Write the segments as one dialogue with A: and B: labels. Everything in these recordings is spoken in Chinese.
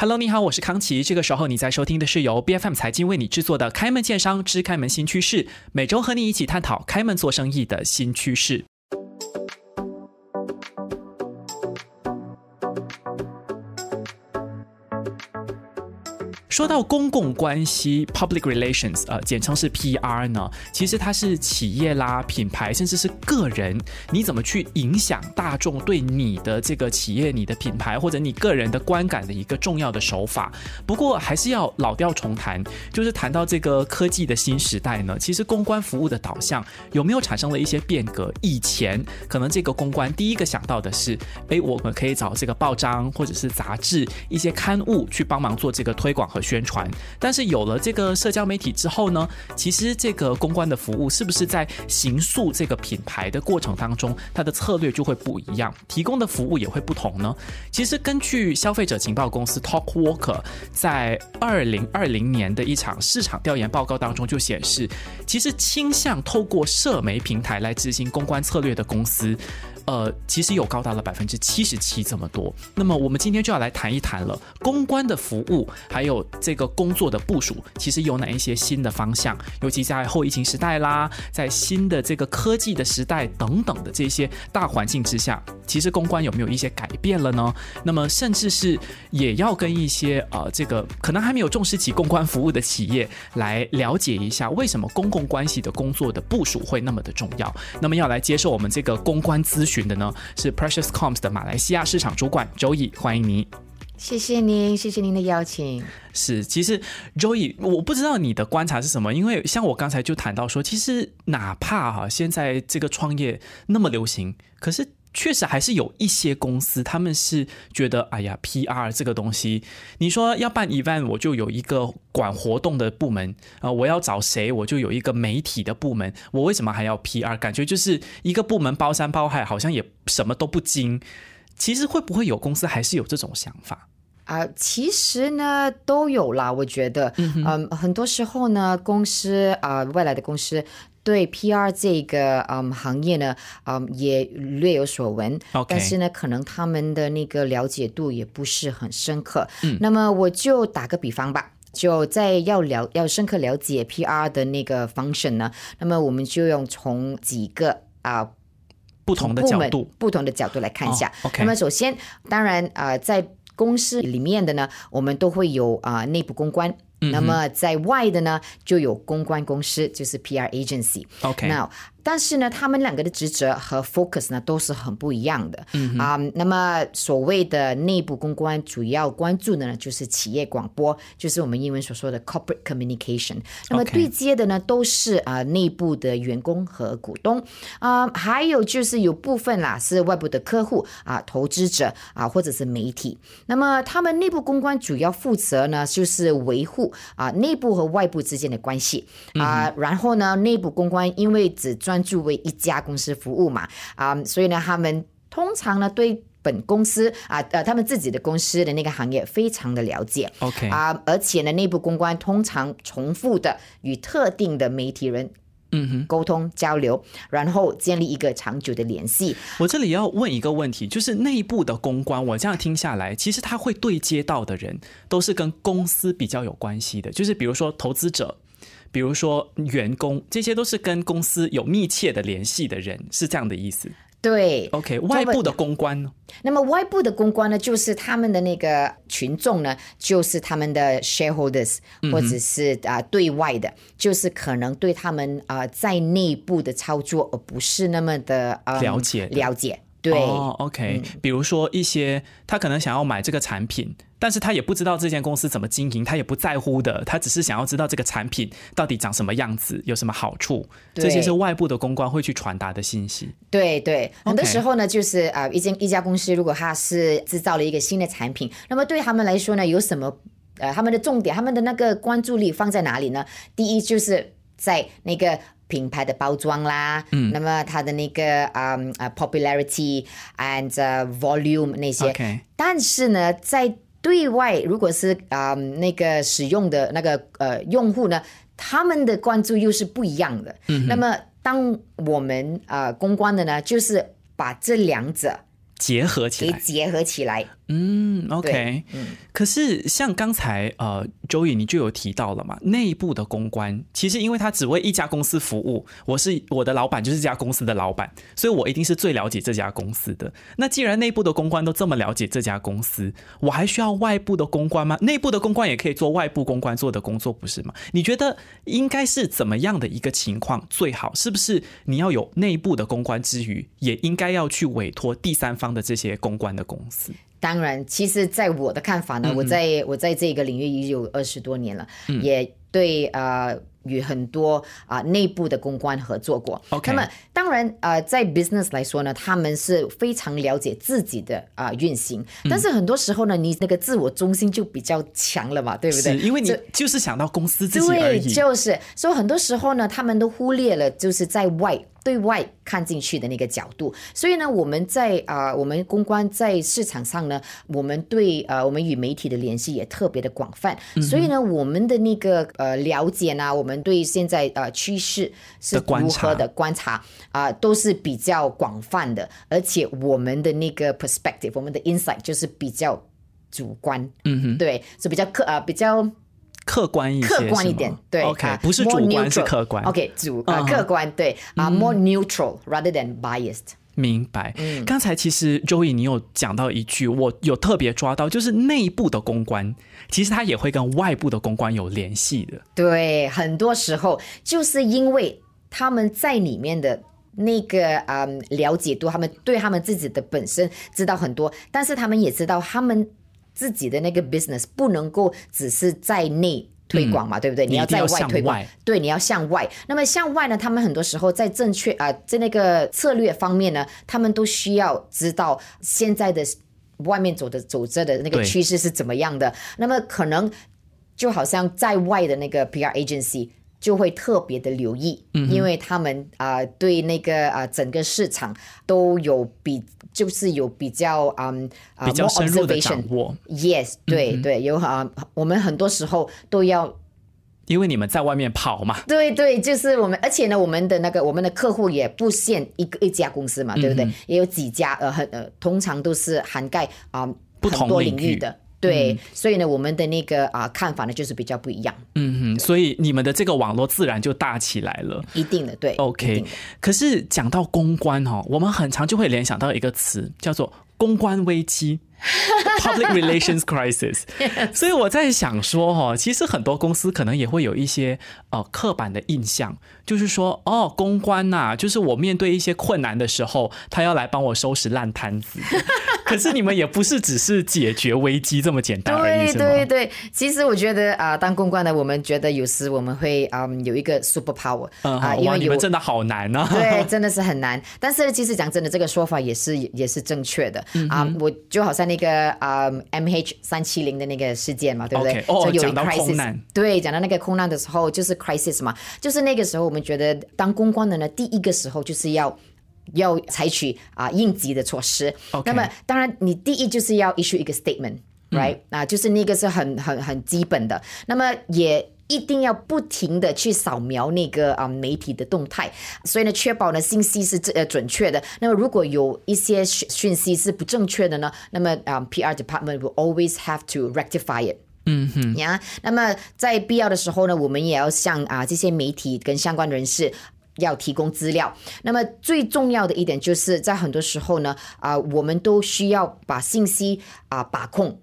A: Hello，你好，我是康琪。这个时候你在收听的是由 B F M 财经为你制作的《开门见商之开门新趋势》，每周和你一起探讨开门做生意的新趋势。说到公共关系 （public relations），呃，简称是 PR 呢，其实它是企业啦、品牌，甚至是个人，你怎么去影响大众对你的这个企业、你的品牌或者你个人的观感的一个重要的手法。不过还是要老调重弹，就是谈到这个科技的新时代呢，其实公关服务的导向有没有产生了一些变革？以前可能这个公关第一个想到的是，哎，我们可以找这个报章或者是杂志一些刊物去帮忙做这个推广和。宣传，但是有了这个社交媒体之后呢，其实这个公关的服务是不是在形塑这个品牌的过程当中，它的策略就会不一样，提供的服务也会不同呢？其实根据消费者情报公司 Talkwalker 在二零二零年的一场市场调研报告当中就显示，其实倾向透过社媒平台来执行公关策略的公司。呃，其实有高达了百分之七十七这么多。那么我们今天就要来谈一谈了，公关的服务还有这个工作的部署，其实有哪一些新的方向？尤其在后疫情时代啦，在新的这个科技的时代等等的这些大环境之下，其实公关有没有一些改变了呢？那么甚至是也要跟一些呃这个可能还没有重视起公关服务的企业来了解一下，为什么公共关系的工作的部署会那么的重要？那么要来接受我们这个公关咨询。的呢是 Precious Coms 的马来西亚市场主管周毅，欢迎你。
B: 谢谢您，谢谢您的邀请。
A: 是，其实 Joey，，我不知道你的观察是什么，因为像我刚才就谈到说，其实哪怕哈现在这个创业那么流行，可是。确实还是有一些公司，他们是觉得，哎呀，PR 这个东西，你说要办 event，我就有一个管活动的部门啊，我要找谁，我就有一个媒体的部门，我为什么还要 PR？感觉就是一个部门包山包海，好像也什么都不精。其实会不会有公司还是有这种想法
B: 啊？其实呢，都有啦。我觉得，嗯，很多时候呢，公司啊，未来的公司。对 PR 这个嗯行业呢，嗯也略有所闻，但是呢，可能他们的那个了解度也不是很深刻。嗯，那么我就打个比方吧，就在要了要深刻了解 PR 的那个 function 呢，那么我们就用从几个啊
A: 不同的角度、
B: 不同的角度来看一下。OK，那么首先，当然啊，在公司里面的呢，我们都会有啊内部公关。那么在外的呢，就有公关公司，就是 PR agency。
A: OK，
B: 那。但是呢，他们两个的职责和 focus 呢都是很不一样的。嗯啊，那么所谓的内部公关，主要关注的呢就是企业广播，就是我们英文所说的 corporate communication。那么对接的呢都是啊内部的员工和股东啊，还有就是有部分啦是外部的客户啊、投资者啊或者是媒体。那么他们内部公关主要负责呢就是维护啊内部和外部之间的关系啊，然后呢内部公关因为只专注为一家公司服务嘛啊，所以呢，他们通常呢对本公司啊呃他们自己的公司的那个行业非常的了解。
A: OK
B: 啊，而且呢，内部公关通常重复的与特定的媒体人嗯哼沟通交流，然后建立一个长久的联系。
A: 我这里要问一个问题，就是内部的公关，我这样听下来，其实他会对接到的人都是跟公司比较有关系的，就是比如说投资者。比如说员工，这些都是跟公司有密切的联系的人，是这样的意思。
B: 对
A: ，OK，外部的公关呢？
B: 那么外部的公关呢，就是他们的那个群众呢，就是他们的 shareholders，或者是啊对外的，就是可能对他们啊在内部的操作，而不是那么的
A: 了解
B: 了解。对
A: ，OK，比如说一些他可能想要买这个产品，但是他也不知道这间公司怎么经营，他也不在乎的，他只是想要知道这个产品到底长什么样子，有什么好处，这些是外部的公关会去传达的信息。
B: 对对，很多时候呢，就是啊，一间一家公司如果他是制造了一个新的产品，那么对他们来说呢，有什么呃，他们的重点，他们的那个关注力放在哪里呢？第一就是在那个。品牌的包装啦，嗯，那么它的那个啊啊 popularity and volume 那些，但是呢，在对外如果是啊那个使用的那个呃用户呢，他们的关注又是不一样的。嗯，那么当我们啊公关的呢，就是把这两者
A: 结合起来，
B: 结合起来。
A: 嗯，OK，嗯，可。是像刚才呃，Joey 你就有提到了嘛，内部的公关其实因为他只为一家公司服务，我是我的老板就是这家公司的老板，所以我一定是最了解这家公司的。那既然内部的公关都这么了解这家公司，我还需要外部的公关吗？内部的公关也可以做外部公关做的工作，不是吗？你觉得应该是怎么样的一个情况最好？是不是你要有内部的公关之余，也应该要去委托第三方的这些公关的公司？
B: 当然，其实，在我的看法呢，我在我在这个领域已有二十多年了，也对呃。与很多啊内部的公关合作过。
A: OK，
B: 那么当然呃，在 business 来说呢，他们是非常了解自己的啊运行，但是很多时候呢，你那个自我中心就比较强了嘛，对不对？
A: 因为你就是想到公司自己而已。
B: 对，就是所以很多时候呢，他们都忽略了就是在外。对外看进去的那个角度，所以呢，我们在啊，我们公关在市场上呢，我们对呃，我们与媒体的联系也特别的广泛，所以呢，我们的那个呃了解呢，我们对现在呃趋势是如何的观察啊，都是比较广泛的，而且我们的那个 perspective，我们的 insight 就是比较主观，
A: 嗯哼，
B: 对，是比较客啊，比较。
A: 客观一些，
B: 客观一点，对
A: ，OK，不是主观是客观
B: ，OK，主啊客观，对啊，more neutral rather than biased。
A: 明白。嗯刚才其实 Joey 你有讲到一句，我有特别抓到，就是内部的公关，其实他也会跟外部的公关有联系的。
B: 对，很多时候就是因为他们在里面的那个嗯了解度，他们对他们自己的本身知道很多，但是他们也知道他们。自己的那个 business 不能够只是在内推广嘛，对不对？
A: 你
B: 要在外推
A: 广，
B: 对，你要向外。那么向外呢？他们很多时候在正确啊，在那个策略方面呢，他们都需要知道现在的外面走的走着的那个趋势是怎么样的。那么可能就好像在外的那个 PR agency。就会特别的留意，因为他们啊对那个啊整个市场都有比就是有比较嗯
A: 比较深入的掌握。
B: Yes，对对，有啊，我们很多时候都要，
A: 因为你们在外面跑嘛。
B: 对对，就是我们，而且呢，我们的那个我们的客户也不限一个一家公司嘛，对不对？也有几家呃很呃，通常都是涵盖啊
A: 不同
B: 领域的。对，所以呢，我们的那个啊看法呢，就是比较不一样。
A: 嗯哼，所以你们的这个网络自然就大起来了。
B: 一定的，对。
A: OK，可是讲到公关哦，我们很常就会联想到一个词，叫做公关危机。Public relations crisis，所以我在想说哈，其实很多公司可能也会有一些呃刻板的印象，就是说哦，公关呐，就是我面对一些困难的时候，他要来帮我收拾烂摊子。可是你们也不是只是解决危机这么简单而
B: 已，对对对。其实我觉得啊，当公关的，我们觉得有时我们会啊有一个 super power
A: 啊，因为你们真的好难啊。
B: 对，真的是很难。但是其实讲真的，这个说法也是也是正确的啊。我就好像。那个啊，M H 三七零的那个事件嘛，对不对？
A: 哦，讲到空难，
B: 对，讲到那个空难的时候，就是 crisis 嘛，就是那个时候，我们觉得当公关的呢，第一个时候就是要要采取啊应急的措施。那么，当然，你第一就是要 issue 一个 statement，right？啊，就是那个是很很很基本的。那么也。一定要不停的去扫描那个啊媒体的动态，所以呢，确保呢信息是呃准确的。那么如果有一些讯讯息是不正确的呢，那么啊 PR department will always have to rectify it。
A: 嗯哼
B: 呀，那么在必要的时候呢，我们也要向啊这些媒体跟相关人士要提供资料。那么最重要的一点就是在很多时候呢啊，我们都需要把信息啊把控。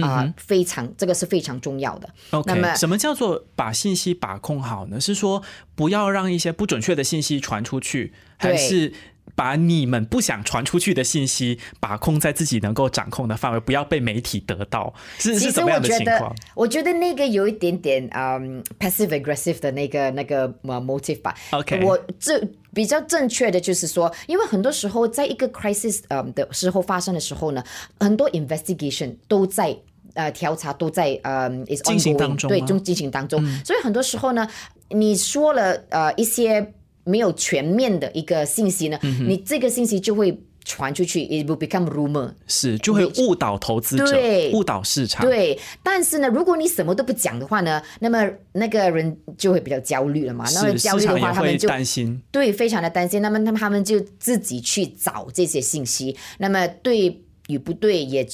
B: 啊，非常，这个是非常重要的。
A: 那么，什么叫做把信息把控好呢？是说不要让一些不准确的信息传出去，还是把你们不想传出去的信息把控在自己能够掌控的范围，不要被媒体得到？是是什么样的情况？
B: 我觉得那个有一点点嗯，passive aggressive 的那个那个 motive 吧。
A: OK，
B: 我这。比较正确的就是说，因为很多时候在一个 crisis 呃的时候发生的时候呢，很多 investigation 都在呃调查都在呃
A: 进行当中，
B: 对，中进行当中。所以很多时候呢，你说了呃一些没有全面的一个信息呢，你这个信息就会。传出去，it will become rumor，
A: 是就会误导投资者，误导市场。
B: 对，但是呢，如果你什么都不讲的话呢，那么那个人就会比较焦虑了嘛。那么焦虑的话，他们就
A: 担心，
B: 对，非常的担心。那么他们他们就自己去找这些信息。那么对与不对也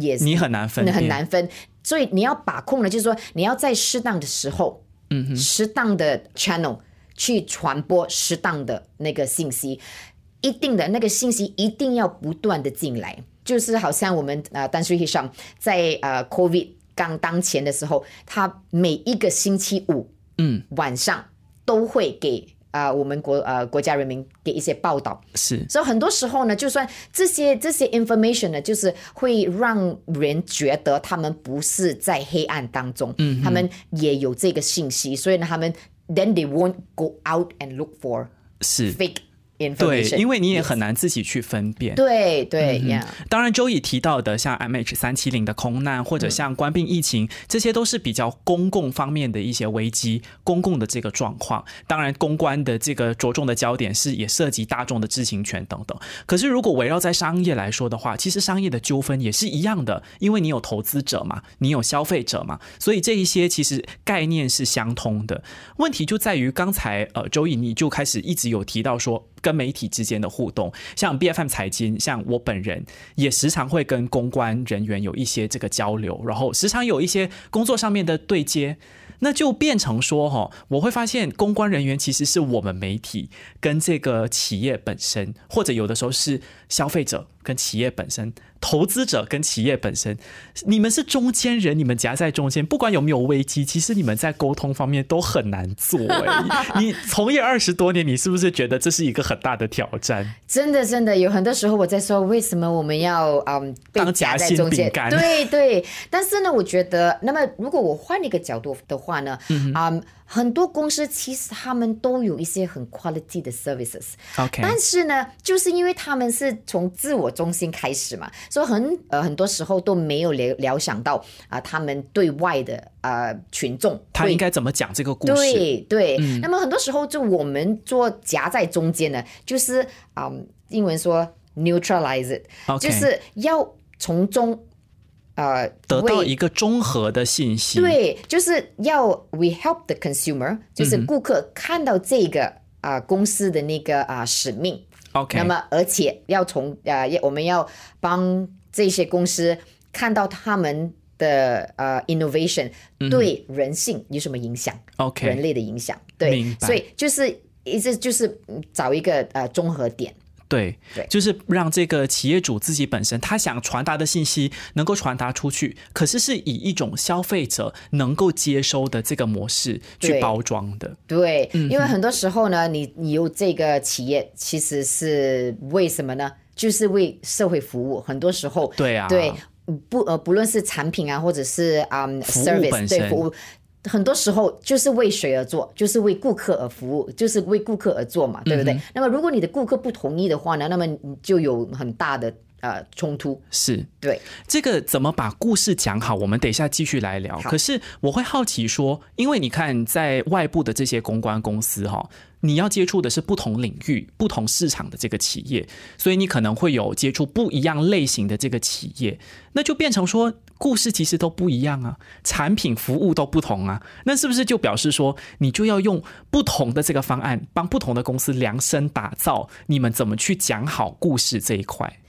B: 也
A: 你很难分辨，
B: 很难分，所以你要把控的，就是说你要在适当的时候，嗯，适当的 channel 去传播适当的那个信息，一定的那个信息一定要不断的进来，就是好像我们呃，丹瑞医生在呃 COVID 刚当前的时候，他每一个星期五，嗯，晚上都会给。啊，我们国呃国家人民给一些报道，
A: 是，
B: 所以很多时候呢，就算这些这些 information 呢，就是会让人觉得他们不是在黑暗当中，嗯，他们也有这个信息，所以呢，他们 then they won't go out and look for
A: 是
B: fake。
A: 对，因为你也很难自己去分辨。
B: 对对呀，
A: 当然，周乙提到的像 M H 三七零的空难，或者像官病疫情，这些都是比较公共方面的一些危机，公共的这个状况。当然，公关的这个着重的焦点是也涉及大众的知情权等等。可是，如果围绕在商业来说的话，其实商业的纠纷也是一样的，因为你有投资者嘛，你有消费者嘛，所以这一些其实概念是相通的。问题就在于刚才呃，周乙你就开始一直有提到说。跟媒体之间的互动，像 B F M 财经，像我本人也时常会跟公关人员有一些这个交流，然后时常有一些工作上面的对接。那就变成说哈，我会发现公关人员其实是我们媒体跟这个企业本身，或者有的时候是消费者跟企业本身，投资者跟企业本身，你们是中间人，你们夹在中间，不管有没有危机，其实你们在沟通方面都很难做。哎，你从业二十多年，你是不是觉得这是一个很大的挑战？
B: 真的，真的有很多时候我在说，为什么我们要嗯被夹在中间？对对，但是呢，我觉得，那么如果我换一个角度的。话呢，啊，很多公司其实他们都有一些很 quality 的 services，OK，但是呢，就是因为他们是从自我中心开始嘛，所以很呃很多时候都没有了了想到啊，他们对外的呃群众
A: 他应该怎么讲这个故事？
B: 对对，那么很多时候就我们做夹在中间呢，就是啊，英文说 neutralize it，就是要从中。
A: 呃，得到一个综合的信息。
B: 对，就是要 we help the consumer，就是顾客看到这个啊公司的那个啊使命。
A: OK，
B: 那么而且要从呃，我们要帮这些公司看到他们的呃 innovation 对人性有什么影响
A: ？OK，
B: 人类的影响。对，所以就是一直就是找一个呃综合点。
A: 对，就是让这个企业主自己本身他想传达的信息能够传达出去，可是是以一种消费者能够接收的这个模式去包装的。
B: 对，因为很多时候呢，你你有这个企业其实是为什么呢？就是为社会服务。很多时候，
A: 对啊，
B: 对，不呃，不论是产品啊，或者是啊，service 对服务。很多时候就是为谁而做，就是为顾客而服务，就是为顾客而做嘛，对不对？那么如果你的顾客不同意的话呢，那么你就有很大的呃冲突。
A: 是
B: 对
A: 这个怎么把故事讲好，我们等一下继续来聊。可是我会好奇说，因为你看在外部的这些公关公司哈。你要接触的是不同领域、不同市场的这个企业，所以你可能会有接触不一样类型的这个企业，那就变成说故事其实都不一样啊，产品服务都不同啊，那是不是就表示说你就要用不同的这个方案，帮不同的公司量身打造，你们怎么去讲好故事这一块？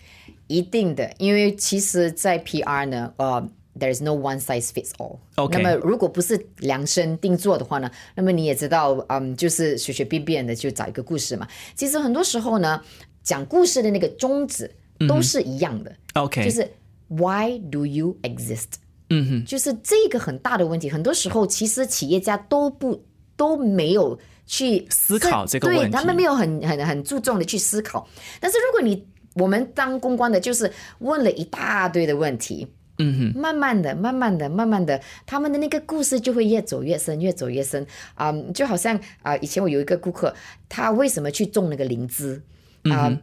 B: 一定的，因为其实，在 PR 呢，呃。There is no one size fits all。
A: OK，
B: 那么如果不是量身定做的话呢，那么你也知道，嗯，就是随随便便的就找一个故事嘛。其实很多时候呢，讲故事的那个宗旨都是一样的。
A: OK，
B: 就是 Why do you exist？嗯哼，就是这个很大的问题。很多时候，其实企业家都不都没有去
A: 思考这个问题，
B: 他们没有很很很注重的去思考。但是如果你我们当公关的，就是问了一大堆的问题。嗯哼，慢慢的，慢慢的，慢慢的，他们的那个故事就会越走越深，越走越深啊！就好像啊，以前我有一个顾客，他为什么去种那个灵芝啊？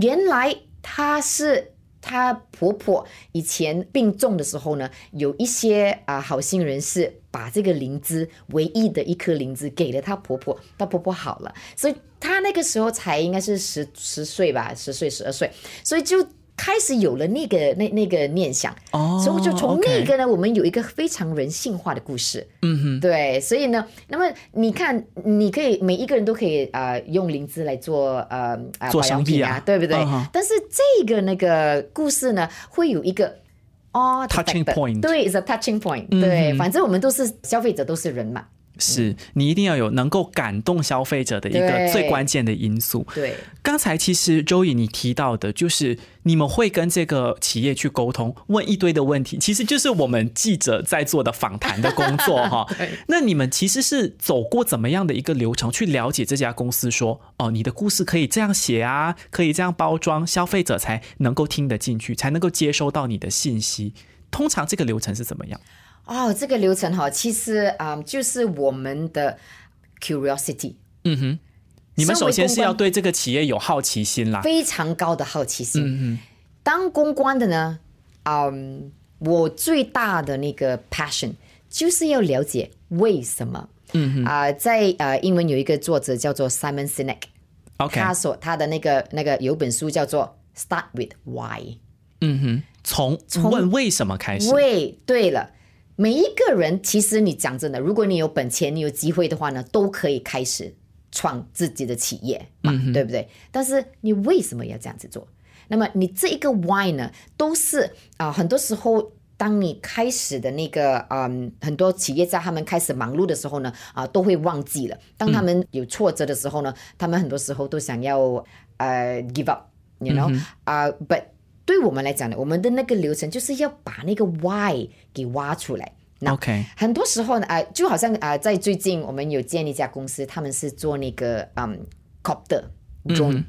B: 原来他是她婆婆以前病重的时候呢，有一些啊好心人士把这个灵芝唯一的一颗灵芝给了她婆婆，她婆婆好了，所以她那个时候才应该是十十岁吧，十岁十二岁，所以就。开始有了那个那那个念想，
A: 哦
B: 所以就从那个呢，我们有一个非常人性化的故事。嗯哼，对，所以呢，那么你看，你可以每一个人都可以呃用灵芝来做呃呃
A: 做
B: 保养品
A: 啊
B: 对不对？但是这个那个故事呢，会有一个。哦
A: Touching point
B: 对，is a touching point，、对，反正我们都是消费者，都是人嘛，
A: 是你一定要有能够感动消费者的一个最关键的因素。
B: 对，
A: 刚才其实周颖你提到的，就是你们会跟这个企业去沟通，问一堆的问题，其实就是我们记者在做的访谈的工作 哈。那你们其实是走过怎么样的一个流程去了解这家公司说，哦，你的故事可以这样写啊，可以这样包装，消费者才能够听得进去，才能够接收到你的信息。通常这个流程是怎么样？
B: 哦，这个流程哈，其实啊、嗯就是我们的 curiosity，嗯哼
A: 你们首先是要对这个企业有好奇心啦。
B: 非常高的好奇心。
A: 嗯哼
B: 当公关的呢，嗯，我最大的那个 passion 就是要了解为什么。嗯哼啊、在呃英文有一个作者叫做 Simon
A: Sinek，，OK，
B: 他所他的那个那个有本书叫做 Start with Why。
A: 嗯哼从从问为什么开始。
B: 为，对了，每一个人其实你讲真的，如果你有本钱，你有机会的话呢，都可以开始创自己的企业嘛，对不对？但是你为什么要这样子做？那么你这一个 why 呢，都是啊、很多时候。当你开始的那个，嗯，很多企业家他们开始忙碌的时候呢，啊、都会忘记了。当他们有挫折的时候呢，他们很多时候都想要呃 give up，you know，啊、but 对我们来讲呢，我们的那个流程就是要把那个 why 给挖出来。那
A: OK，
B: 很多时候呢，啊、就好像啊、在最近我们有建立一家公司，他们是做那个嗯 copter drone，、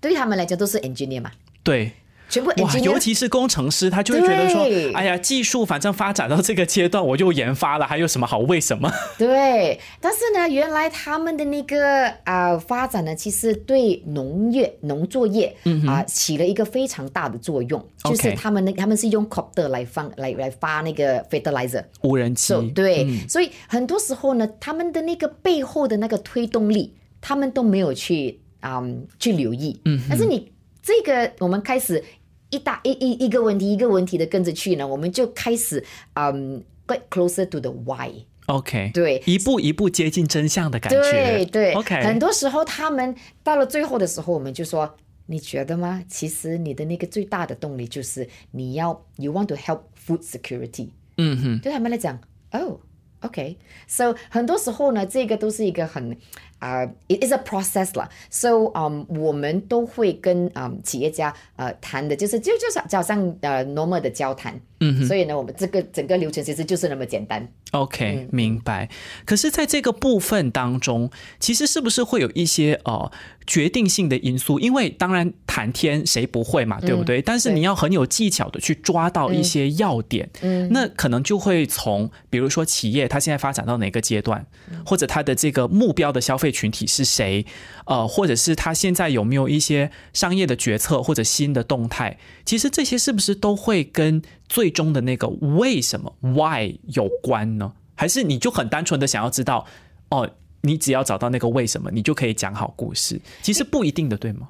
B: 对他们来讲都是 engineer 嘛，
A: 对。
B: 全部
A: 哇，尤。其是工程师，他就会觉得说，哎呀，技术反正发展到这个阶段，我就研发了，还有什么好为什么？
B: 对，但是呢，原来他们的那个啊、发展呢，其实对农业、农作业啊、起了一个非常大的作用，就是他们那他们是用 copter 来放来来发那个 fertilizer。
A: 无人机
B: So，对，所以很多时候呢，他们的那个背后的那个推动力，他们都没有去嗯去留意。嗯，但是你这个我们开始一大一一一个问题一个问题的跟着去呢，我们就开始嗯 get closer to the why。
A: OK，
B: 对
A: 一步一步接近真相的感觉。
B: 对对
A: ，OK，
B: 很多时候他们到了最后的时候，我们就说。你觉得吗？其实你的那个最大的动力就是你要 you want to help food security。
A: 嗯哼，
B: 对他们来讲，哦，OK，so、很多时候呢，这个都是一个很啊、i t is a process 啦。So，嗯、我们都会跟嗯、企业家呃谈的，就是就就是就好像呃 normal 的交谈。嗯，所以呢，我们这个整个流程其实就是那么简单。
A: OK，明白。可是，在这个部分当中，其实是不是会有一些呃决定性的因素？因为当然谈天谁不会嘛，对不对？但是你要很有技巧的去抓到一些要点，嗯，那可能就会从比如说企业它现在发展到哪个阶段，或者它的这个目标的消费群体是谁，呃，或者是他现在有没有一些商业的决策或者新的动态，其实这些是不是都会跟最终的那个为什么 why 有关呢？还是你就很单纯的想要知道，哦，你只要找到那个为什么，你就可以讲好故事？其实不一定的，对吗？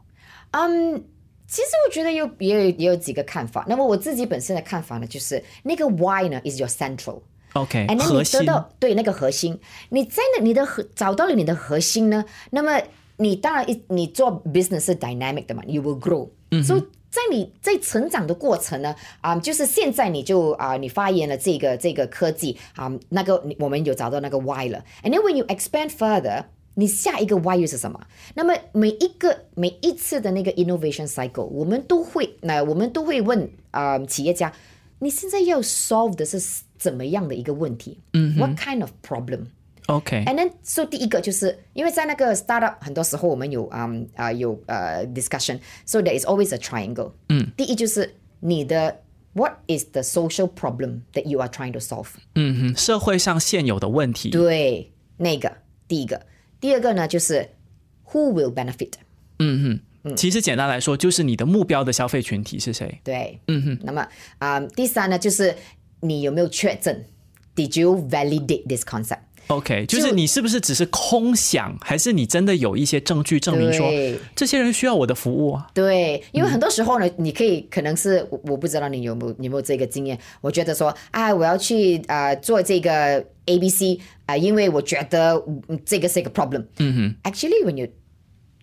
B: 嗯，其实我觉得有也有也有几个看法。那么我自己本身的看法呢，就是那个 why 呢 is your central。
A: 心
B: 你得到对那个核心，你在那你的核找到了你的核心呢，那么你当然一你做 business 是 dynamic 的嘛，you will grow，所以。在你在成长的过程呢，啊、就是现在你就啊、你发言了这个这个科技啊、那个我们有找到那个 why 了，and then when you expand further，你下一个 why 又是什么？那么每一个每一次的那个 innovation cycle，我们都会那、我们都会问啊、企业家，你现在要 solve 的是怎么样的一个问题？嗯，What kind of problem？
A: OK，
B: And then so 第一个就是因为在那个 startup 很多时候我们有嗯啊、有呃 discussion，so there is always a triangle。嗯，第一就是你的 What is the social problem that you are trying to solve？
A: 嗯哼，社会上现有的问题，
B: 对，那个第一个，第二个呢就是 Who will benefit？
A: 其实简单来说，就是你的目标的消费群体是谁？
B: 对，嗯哼。那么啊、第三呢就是你有没有确证？Did you validate this
A: concept？OK，就是你是不是只是空想，还是你真的有一些证据证明说这些人需要我的服务啊？
B: 对，因为很多时候呢，你可以可能是我不知道你有没有有没有这个经验。我觉得说，啊，我要去啊做这个 A B C 啊，因为我觉得这个是一个 problem。嗯哼，Actually，when you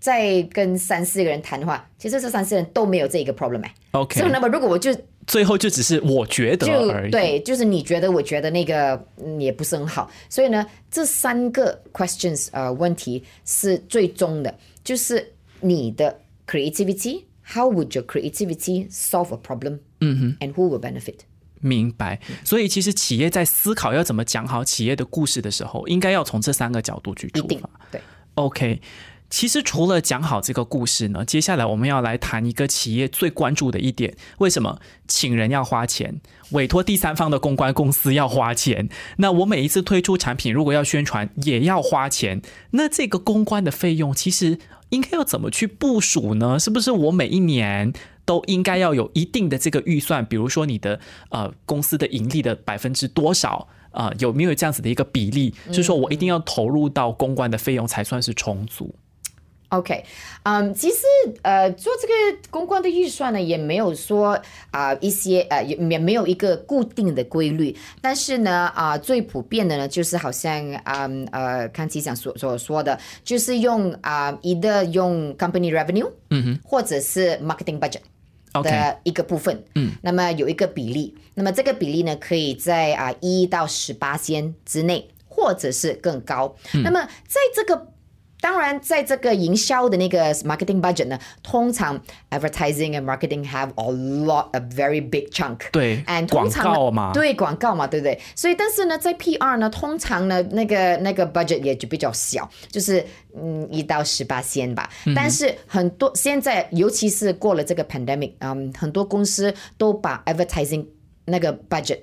B: 在跟三四个人谈的话，其实这三四人都没有这一个 problem 哎。
A: OK，
B: 所以那么如果我就
A: 最后就只是我觉得而已，
B: 对，就是你觉得，我觉得那个也不是很好。所以呢，这三个 questions 呃问题是最终的，就是你的 creativity，how would your creativity solve a problem？嗯哼，and who will benefit？
A: 明白。所以其实企业在思考要怎么讲好企业的故事的时候，应该要从这三个角度去出发。
B: 对
A: ，OK。其实除了讲好这个故事呢，接下来我们要来谈一个企业最关注的一点：为什么请人要花钱，委托第三方的公关公司要花钱？那我每一次推出产品，如果要宣传也要花钱，那这个公关的费用其实应该要怎么去部署呢？是不是我每一年都应该要有一定的这个预算？比如说你的呃公司的盈利的百分之多少啊？有没有这样子的一个比例？就是说我一定要投入到公关的费用才算是充足
B: ？OK，嗯，其实呃，做这个公关的预算呢，也没有说啊一些呃也也没有一个固定的规律，但是呢啊最普遍的呢，就是好像啊呃康琪讲所所说的，就是用啊一个用 company revenue，嗯哼，或者是 marketing budget 的一个部分，嗯，那么有一个比例，那么这个比例呢，可以在啊一到十八间之内，或者是更高，那么在这个。当然，在这个营销的那个 marketing budget 呢，通常 advertising and marketing have a lot a very big chunk。
A: 对
B: ，and
A: 广告嘛，
B: 对广告嘛，对不对？所以，但是呢，在 PR 呢，通常呢，那个那个 budget 也就比较小，就是嗯一到十八千吧。但是很多现在，尤其是过了这个 pandemic，嗯，很多公司都把 advertising 那个 budget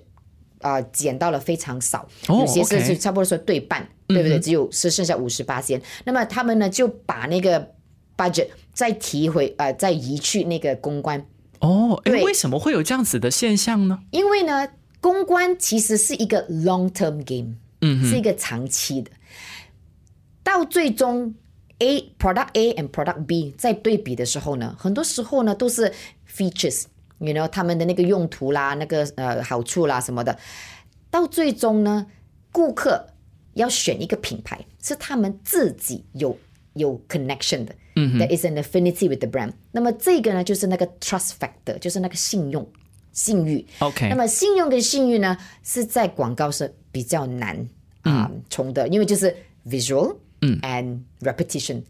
B: 啊减到了非常少，有些是是差不多说对半。对不对？只有是剩下五十八千，那么他们呢就把那个 budget 再提回，呃，再移去那个公关。
A: 哦，哎，为什么会有这样子的现象呢？
B: 因为呢，公关其实是一个 long term game，嗯，是一个长期的。到最终 A product A and product B 在对比的时候呢，很多时候呢都是 features，you know 他们的那个用途啦，那个呃好处啦什么的。到最终呢，顾客。要选一个品牌，是他们自己有有 connection 的，嗯，there is an affinity with the brand。那么这个呢，就是那个 trust factor，就是那个信用、信誉。
A: OK。
B: 那么信用跟信誉呢，是在广告是比较难啊重的，因为就是 visual，嗯，and repetition。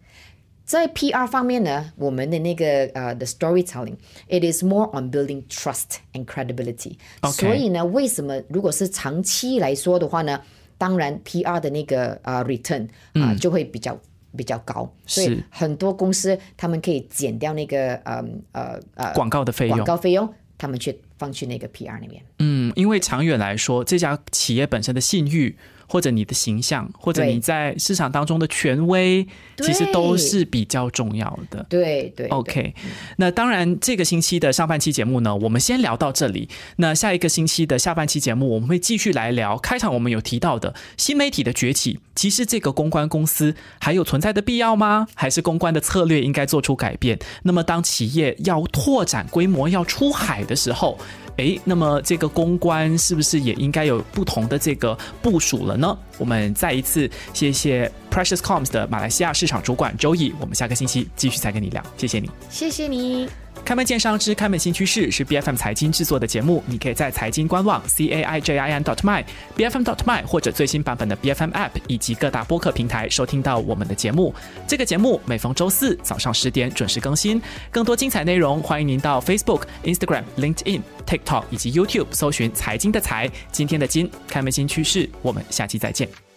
B: 在 PR 方面呢，我们的那个呃 the storytelling，it is more on building trust and credibility。所以呢，为什么如果是长期来说的话呢？当然，PR 的那个呃 return 啊就会比较比较高，所以很多公司他们可以减掉那个呃呃呃
A: 广告的费用，
B: 广告费用他们去放去那个 PR 那边。
A: 嗯，因为长远来说，这家企业本身的信誉。或者你的形象，或者你在市场当中的权威，其实都是比较重要的。
B: 对对
A: ，OK。那当然，这个星期的上半期节目呢，我们先聊到这里。那下一个星期的下半期节目，我们会继续来聊。开场我们有提到的新媒体的崛起，其实这个公关公司还有存在的必要吗？还是公关的策略应该做出改变？那么当企业要拓展规模、要出海的时候，哎，那么这个公关是不是也应该有不同的这个部署了呢？我们再一次谢谢 Precious Coms 的马来西亚市场主管周毅，我们下个星期继续再跟你聊，谢谢你，
B: 谢谢你。
A: 开门见山之开门新趋势是 B F M 财经制作的节目，你可以在财经官网 c a i j i n dot my b f m dot my 或者最新版本的 B F M App 以及各大播客平台收听到我们的节目。这个节目每逢周四早上十点准时更新，更多精彩内容欢迎您到 Facebook、Instagram、LinkedIn、TikTok 以及 YouTube 搜寻财经的财，今天的金开门新趋势，我们下期再见。